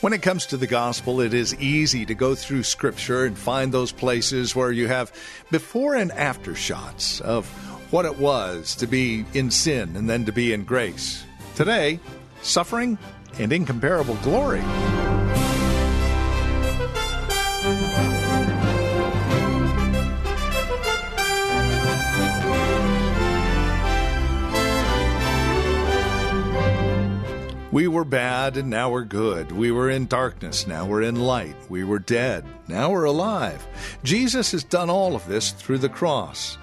When it comes to the gospel, it is easy to go through scripture and find those places where you have before and after shots of what it was to be in sin and then to be in grace. Today, suffering and incomparable glory. We were bad and now we're good. We were in darkness, now we're in light. We were dead, now we're alive. Jesus has done all of this through the cross.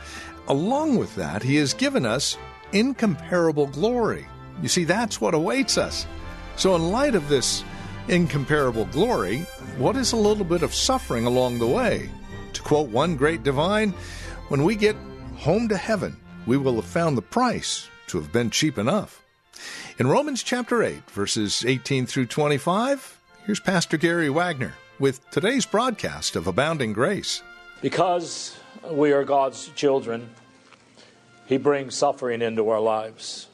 Along with that, he has given us incomparable glory. You see, that's what awaits us. So, in light of this incomparable glory, what is a little bit of suffering along the way? To quote one great divine, when we get home to heaven, we will have found the price to have been cheap enough. In Romans chapter 8, verses 18 through 25, here's Pastor Gary Wagner with today's broadcast of Abounding Grace. Because we are God's children, He brings suffering into our lives.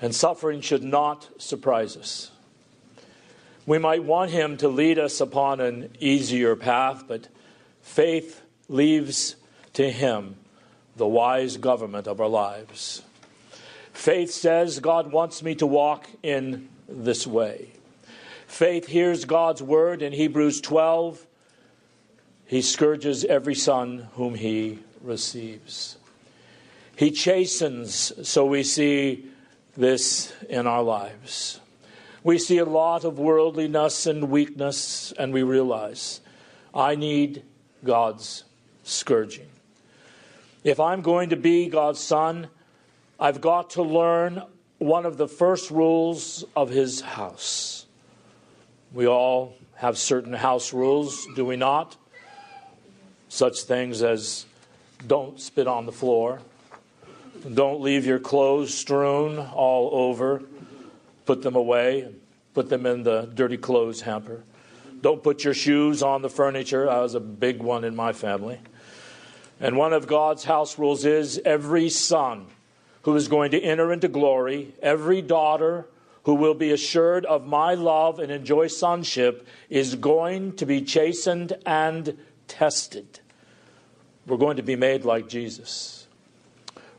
And suffering should not surprise us. We might want Him to lead us upon an easier path, but faith leaves to Him the wise government of our lives. Faith says, God wants me to walk in this way. Faith hears God's word in Hebrews 12. He scourges every son whom he receives. He chastens, so we see this in our lives. We see a lot of worldliness and weakness, and we realize I need God's scourging. If I'm going to be God's son, I've got to learn one of the first rules of his house. We all have certain house rules, do we not? Such things as don't spit on the floor, don't leave your clothes strewn all over, put them away, put them in the dirty clothes hamper. Don't put your shoes on the furniture. That was a big one in my family. And one of God's house rules is every son who is going to enter into glory, every daughter who will be assured of my love and enjoy sonship is going to be chastened and tested. We're going to be made like Jesus.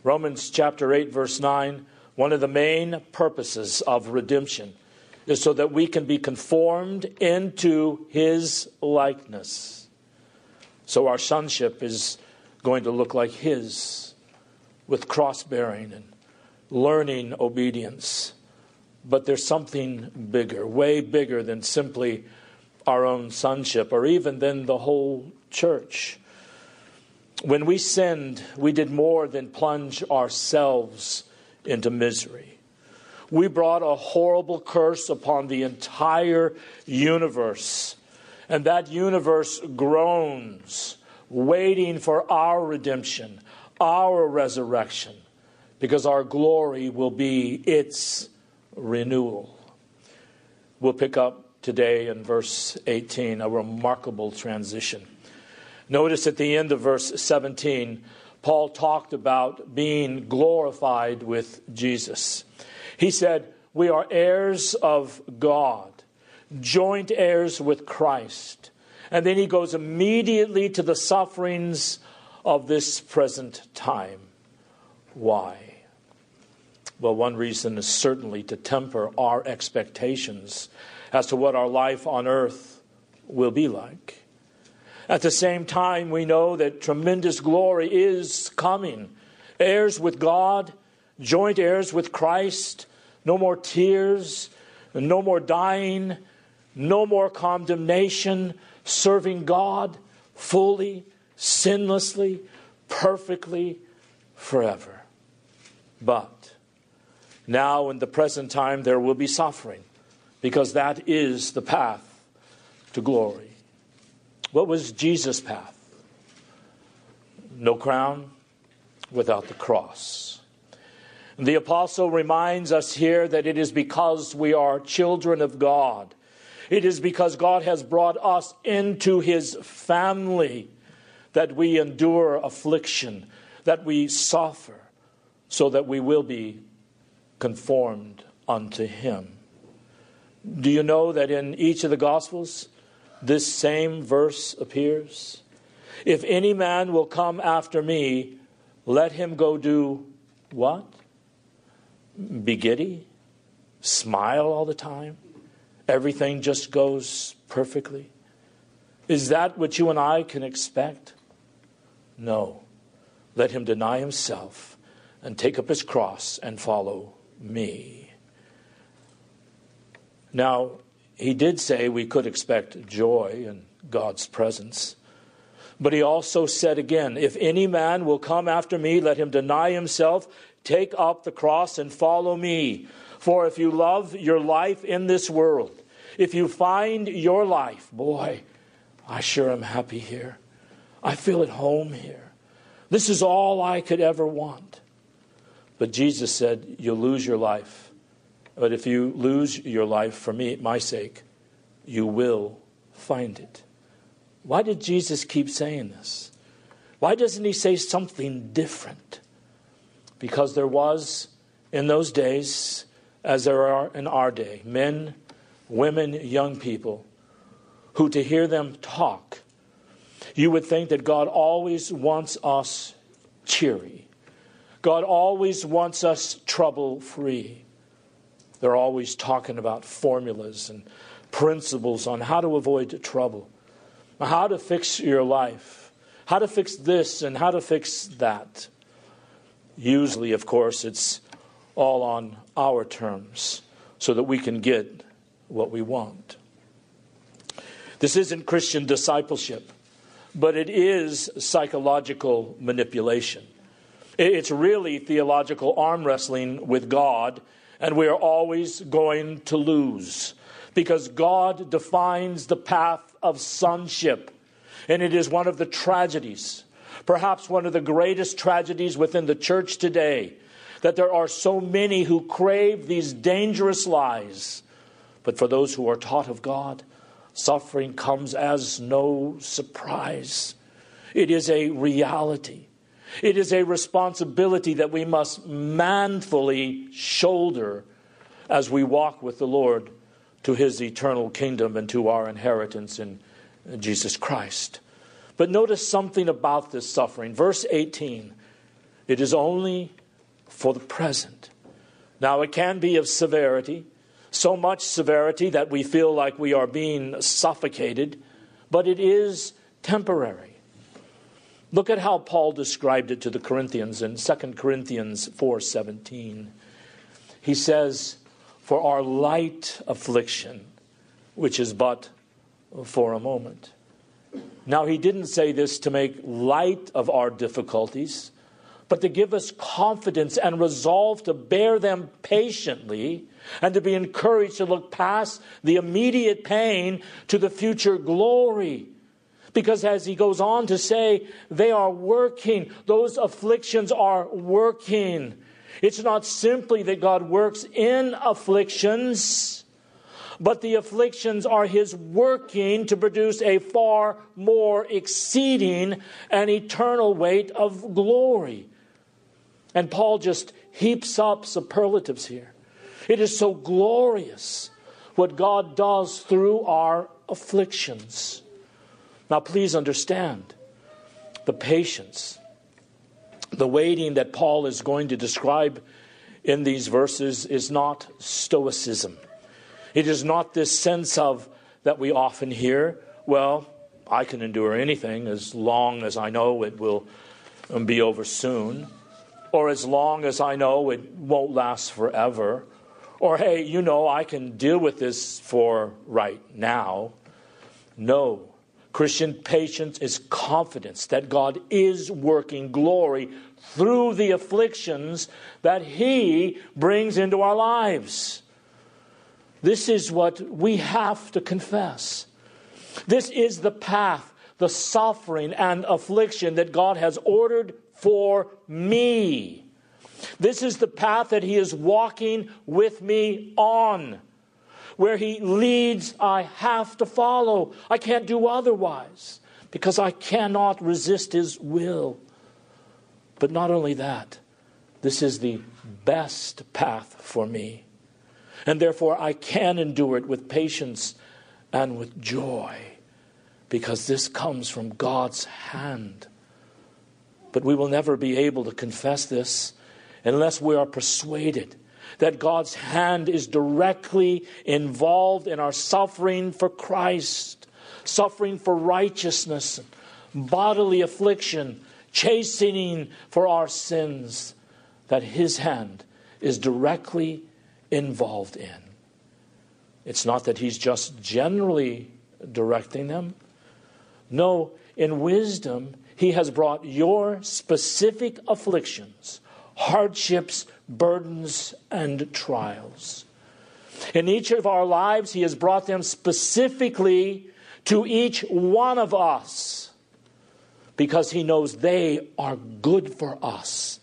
Romans chapter 8, verse 9 one of the main purposes of redemption is so that we can be conformed into his likeness. So our sonship is going to look like his with cross bearing and learning obedience. But there's something bigger, way bigger than simply our own sonship or even than the whole church. When we sinned, we did more than plunge ourselves into misery. We brought a horrible curse upon the entire universe, and that universe groans, waiting for our redemption, our resurrection, because our glory will be its renewal. We'll pick up today in verse 18, a remarkable transition. Notice at the end of verse 17, Paul talked about being glorified with Jesus. He said, We are heirs of God, joint heirs with Christ. And then he goes immediately to the sufferings of this present time. Why? Well, one reason is certainly to temper our expectations as to what our life on earth will be like. At the same time, we know that tremendous glory is coming. Heirs with God, joint heirs with Christ, no more tears, no more dying, no more condemnation, serving God fully sinlessly, perfectly, forever. But now, in the present time, there will be suffering. because that is the path to glory. What was Jesus' path? No crown without the cross. The apostle reminds us here that it is because we are children of God. It is because God has brought us into his family that we endure affliction, that we suffer, so that we will be conformed unto him. Do you know that in each of the Gospels, this same verse appears? If any man will come after me, let him go do what? Be giddy? Smile all the time? Everything just goes perfectly? Is that what you and I can expect? No. Let him deny himself and take up his cross and follow me. Now, he did say we could expect joy in God's presence. But he also said again, If any man will come after me, let him deny himself, take up the cross, and follow me. For if you love your life in this world, if you find your life, boy, I sure am happy here. I feel at home here. This is all I could ever want. But Jesus said, You'll lose your life. But if you lose your life for me, my sake, you will find it. Why did Jesus keep saying this? Why doesn't he say something different? Because there was in those days, as there are in our day, men, women, young people who to hear them talk, you would think that God always wants us cheery. God always wants us trouble free. They're always talking about formulas and principles on how to avoid trouble, how to fix your life, how to fix this and how to fix that. Usually, of course, it's all on our terms so that we can get what we want. This isn't Christian discipleship, but it is psychological manipulation. It's really theological arm wrestling with God, and we are always going to lose because God defines the path of sonship. And it is one of the tragedies, perhaps one of the greatest tragedies within the church today, that there are so many who crave these dangerous lies. But for those who are taught of God, suffering comes as no surprise. It is a reality. It is a responsibility that we must manfully shoulder as we walk with the Lord to his eternal kingdom and to our inheritance in Jesus Christ. But notice something about this suffering. Verse 18 it is only for the present. Now, it can be of severity, so much severity that we feel like we are being suffocated, but it is temporary. Look at how Paul described it to the Corinthians in 2 Corinthians 4:17. He says, "For our light affliction, which is but for a moment." Now he didn't say this to make light of our difficulties, but to give us confidence and resolve to bear them patiently and to be encouraged to look past the immediate pain to the future glory because as he goes on to say, they are working, those afflictions are working. It's not simply that God works in afflictions, but the afflictions are his working to produce a far more exceeding and eternal weight of glory. And Paul just heaps up superlatives here. It is so glorious what God does through our afflictions. Now, please understand the patience, the waiting that Paul is going to describe in these verses is not stoicism. It is not this sense of that we often hear, well, I can endure anything as long as I know it will be over soon, or as long as I know it won't last forever, or hey, you know, I can deal with this for right now. No, Christian patience is confidence that God is working glory through the afflictions that He brings into our lives. This is what we have to confess. This is the path, the suffering and affliction that God has ordered for me. This is the path that He is walking with me on. Where He leads, I have to follow. I can't do otherwise because I cannot resist His will. But not only that, this is the best path for me. And therefore, I can endure it with patience and with joy because this comes from God's hand. But we will never be able to confess this unless we are persuaded that God's hand is directly involved in our suffering for Christ, suffering for righteousness, bodily affliction, chastening for our sins, that His hand is directly involved in. It's not that He's just generally directing them. No, in wisdom, He has brought your specific afflictions, hardships, burdens, and trials. In each of our lives, He has brought them specifically to each one of us because He knows they are good for us.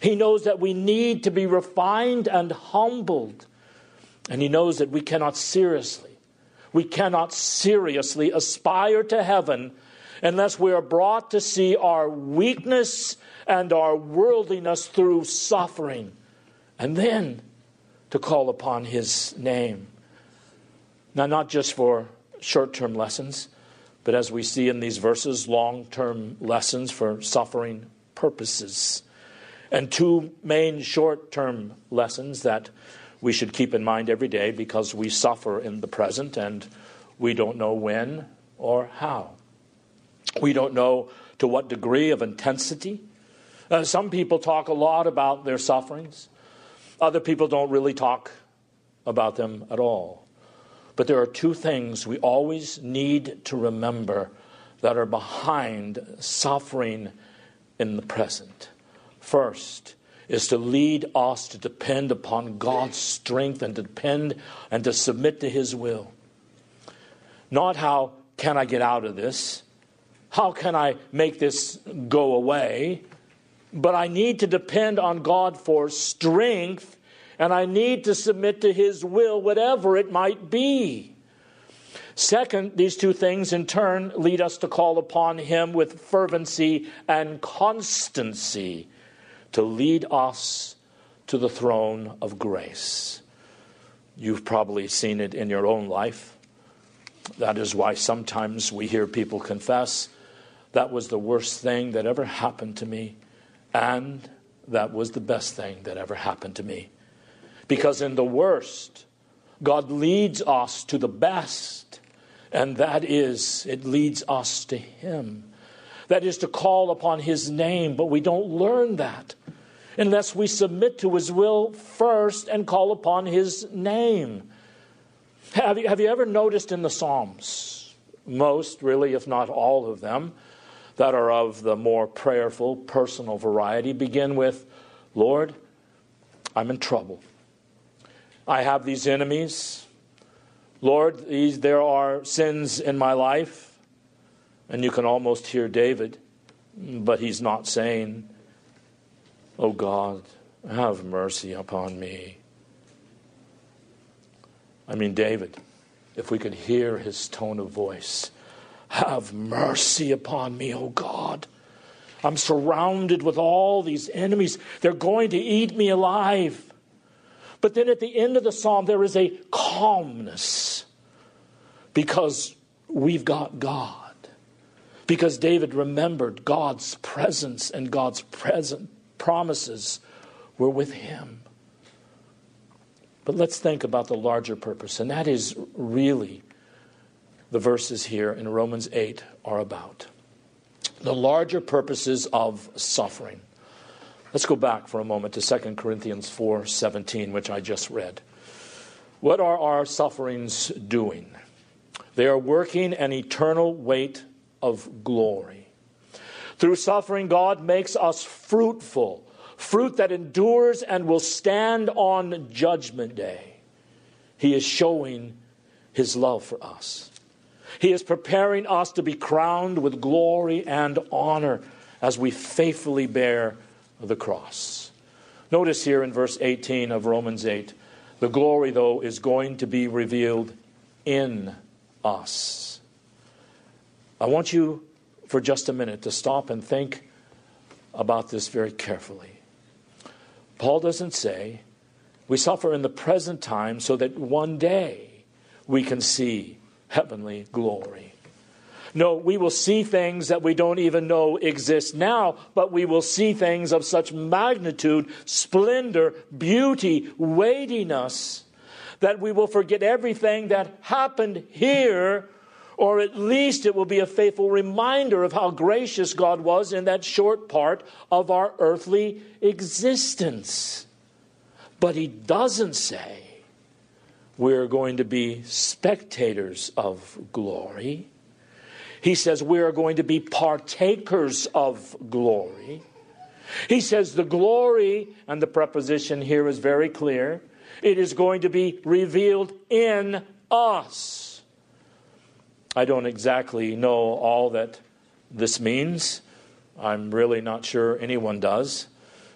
He knows that we need to be refined and humbled. And He knows that we cannot seriously, we cannot seriously aspire to heaven unless we are brought to see our weakness and our worldliness through suffering. And then to call upon His name. Now, not just for short term lessons, but as we see in these verses, long term lessons for suffering purposes. And two main short term lessons that we should keep in mind every day because we suffer in the present and we don't know when or how. We don't know to what degree of intensity. Uh, some people talk a lot about their sufferings, other people don't really talk about them at all. But there are two things we always need to remember that are behind suffering in the present. First is to lead us to depend upon God's strength and to depend and to submit to His will. Not how can I get out of this? How can I make this go away? But I need to depend on God for strength and I need to submit to His will, whatever it might be. Second, these two things in turn lead us to call upon Him with fervency and constancy to lead us to the throne of grace. You've probably seen it in your own life. That is why sometimes we hear people confess that was the worst thing that ever happened to me, and that was the best thing that ever happened to me. Because in the worst, God leads us to the best, and that is, it leads us to Him. That is to call upon His name, but we don't learn that unless we submit to His will first and call upon His name. Have you, have you ever noticed in the Psalms, most, really, if not all of them, that are of the more prayerful, personal variety, begin with, Lord, I'm in trouble. I have these enemies. Lord, these, there are sins in my life. And you can almost hear David, but he's not saying, Oh God, have mercy upon me. I mean, David, if we could hear his tone of voice, have mercy upon me, O God. I'm surrounded with all these enemies. They're going to eat me alive. But then at the end of the psalm, there is a calmness because we've got God because David remembered God's presence and God's present promises were with him. But let's think about the larger purpose, and that is really the verses here in Romans 8 are about. The larger purposes of suffering. Let's go back for a moment to 2 Corinthians 4:17 which I just read. What are our sufferings doing? They are working an eternal weight of glory. Through suffering, God makes us fruitful, fruit that endures and will stand on Judgment Day. He is showing his love for us. He is preparing us to be crowned with glory and honor as we faithfully bear the cross. Notice here in verse 18 of Romans 8 the glory, though, is going to be revealed in us. I want you for just a minute to stop and think about this very carefully. Paul doesn't say we suffer in the present time so that one day we can see heavenly glory. No, we will see things that we don't even know exist now, but we will see things of such magnitude, splendor, beauty, weightiness that we will forget everything that happened here, or at least it will be a faithful reminder of how gracious God was in that short part of our earthly existence. But he doesn't say we're going to be spectators of glory. He says we are going to be partakers of glory. He says the glory, and the preposition here is very clear, it is going to be revealed in us. I don't exactly know all that this means. I'm really not sure anyone does.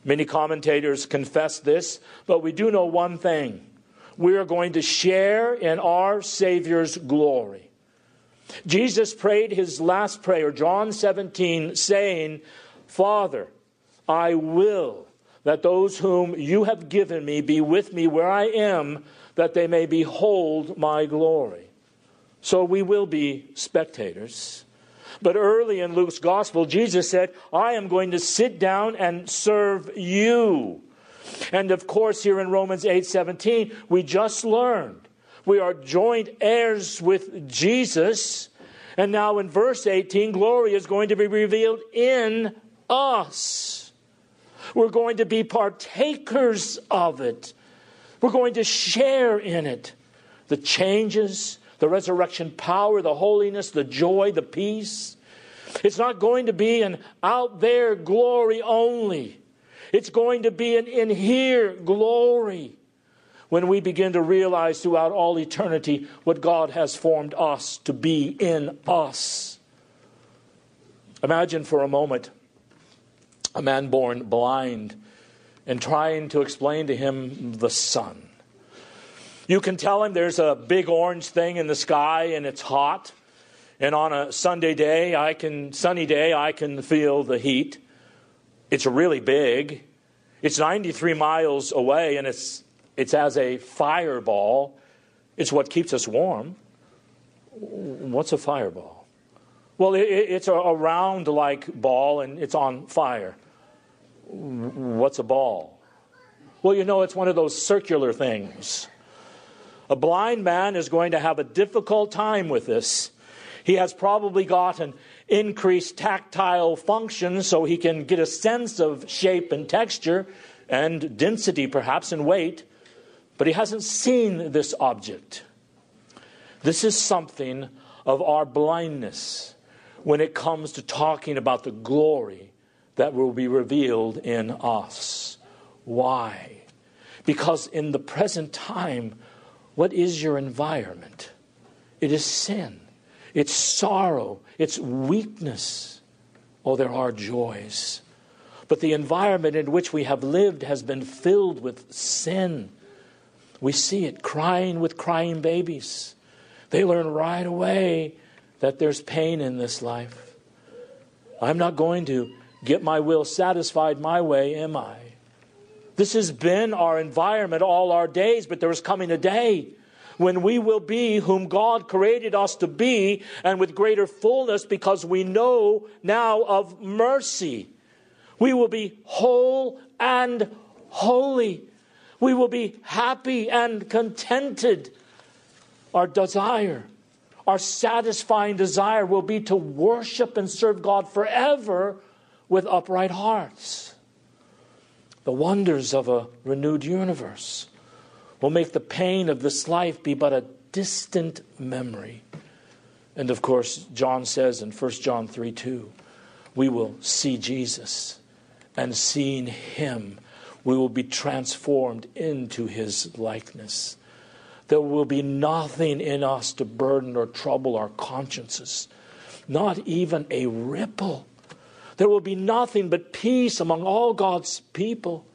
Many commentators confess this, but we do know one thing. We are going to share in our Savior's glory. Jesus prayed his last prayer, John 17, saying, Father, I will that those whom you have given me be with me where I am, that they may behold my glory. So we will be spectators. But early in Luke's gospel, Jesus said, I am going to sit down and serve you. And of course, here in Romans 8 17, we just learned we are joint heirs with Jesus. And now in verse 18, glory is going to be revealed in us. We're going to be partakers of it. We're going to share in it. The changes, the resurrection power, the holiness, the joy, the peace. It's not going to be an out there glory only. It's going to be an in here glory when we begin to realize throughout all eternity what God has formed us to be in us. Imagine for a moment a man born blind and trying to explain to him the sun. You can tell him there's a big orange thing in the sky and it's hot. And on a Sunday day, I can sunny day, I can feel the heat. It's really big. It's 93 miles away and it's it's as a fireball. It's what keeps us warm. What's a fireball? Well, it, it's a, a round like ball and it's on fire. What's a ball? Well, you know, it's one of those circular things. A blind man is going to have a difficult time with this. He has probably got an increased tactile function so he can get a sense of shape and texture and density, perhaps, and weight but he hasn't seen this object. This is something of our blindness when it comes to talking about the glory that will be revealed in us. Why? Because in the present time, what is your environment? It is sin, it's sorrow, it's weakness. Oh, there are joys. But the environment in which we have lived has been filled with sin we see it crying with crying babies. They learn right away that there's pain in this life. I'm not going to get my will satisfied my way, am I? This has been our environment all our days, but there is coming a day when we will be whom God created us to be and with greater fullness because we know now of mercy. We will be whole and holy. We will be happy and contented. Our desire, our satisfying desire will be to worship and serve God forever with upright hearts. The wonders of a renewed universe will make the pain of this life be but a distant memory. And of course, John says in 1 John 3 2, we will see Jesus, and seeing him, we will be transformed into his likeness. There will be nothing in us to burden or trouble our consciences, not even a ripple. There will be nothing but peace among all God's people.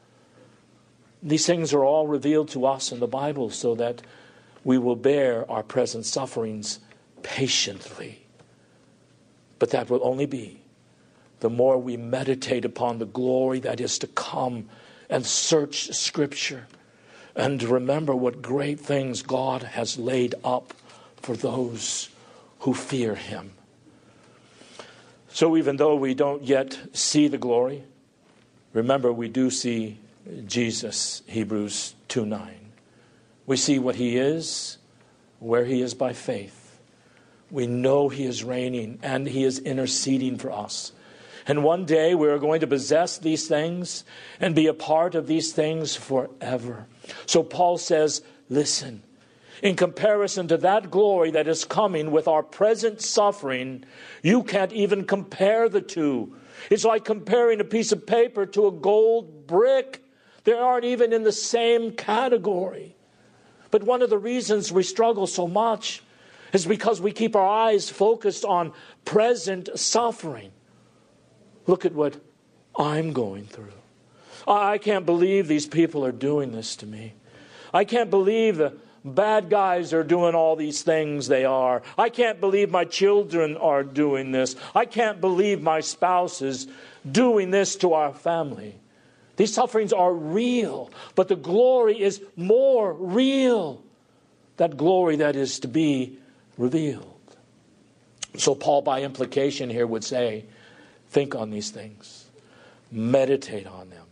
These things are all revealed to us in the Bible so that we will bear our present sufferings patiently. But that will only be the more we meditate upon the glory that is to come and search Scripture and remember what great things God has laid up for those who fear Him. So, even though we don't yet see the glory, remember we do see Jesus, Hebrews 2 9. We see what He is, where He is by faith. We know He is reigning and He is interceding for us. And one day we are going to possess these things and be a part of these things forever. So Paul says, listen, in comparison to that glory that is coming with our present suffering, you can't even compare the two. It's like comparing a piece of paper to a gold brick. They aren't even in the same category. But one of the reasons we struggle so much is because we keep our eyes focused on present suffering. Look at what I'm going through. I can't believe these people are doing this to me. I can't believe the bad guys are doing all these things they are. I can't believe my children are doing this. I can't believe my spouse is doing this to our family. These sufferings are real, but the glory is more real. That glory that is to be revealed. So, Paul, by implication, here would say, think on these things, meditate on them.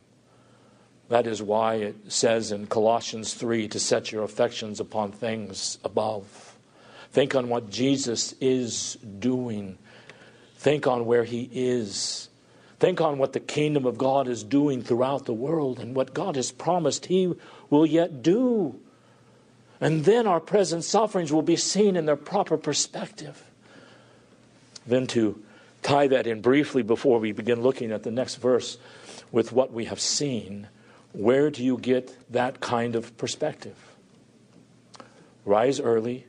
That is why it says in Colossians 3 to set your affections upon things above. Think on what Jesus is doing. Think on where he is. Think on what the kingdom of God is doing throughout the world and what God has promised He will yet do. And then our present sufferings will be seen in their proper perspective. Then, to tie that in briefly before we begin looking at the next verse with what we have seen, where do you get that kind of perspective? Rise early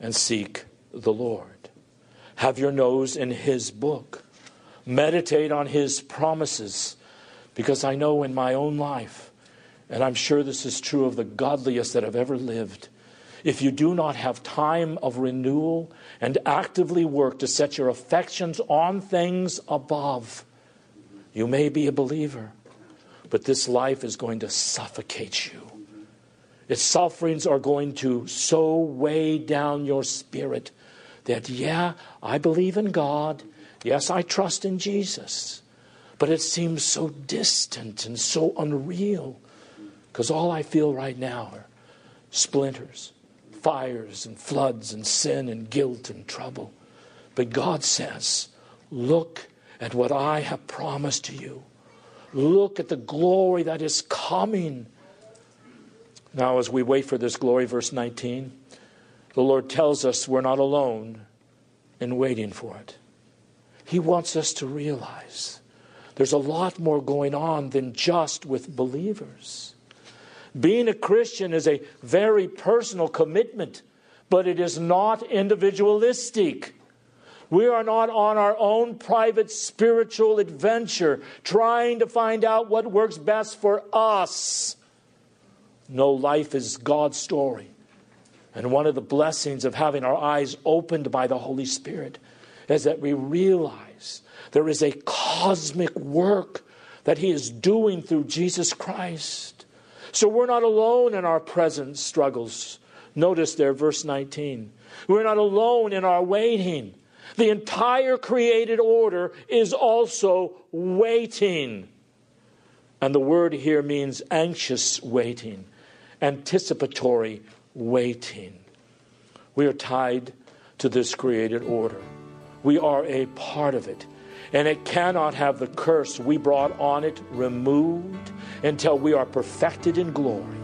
and seek the Lord. Have your nose in His book meditate on His promises. Because I know in my own life, and I'm sure this is true of the godliest that have ever lived, if you do not have time of renewal and actively work to set your affections on things above, you may be a believer, but this life is going to suffocate you. Its sufferings are going to so weigh down your spirit that, yeah, I believe in God. Yes, I trust in Jesus, but it seems so distant and so unreal because all I feel right now are splinters, fires, and floods, and sin, and guilt, and trouble. But God says, Look at what I have promised to you. Look at the glory that is coming. Now, as we wait for this glory, verse 19, the Lord tells us we're not alone in waiting for it. He wants us to realize there's a lot more going on than just with believers. Being a Christian is a very personal commitment, but it is not individualistic. We are not on our own private spiritual adventure trying to find out what works best for us. No, life is God's story. And one of the blessings of having our eyes opened by the Holy Spirit is that we realize there is a cosmic work that He is doing through Jesus Christ. So we're not alone in our present struggles. Notice there, verse 19. We're not alone in our waiting. The entire created order is also waiting. And the word here means anxious waiting, anticipatory waiting. We are tied to this created order. We are a part of it. And it cannot have the curse we brought on it removed until we are perfected in glory.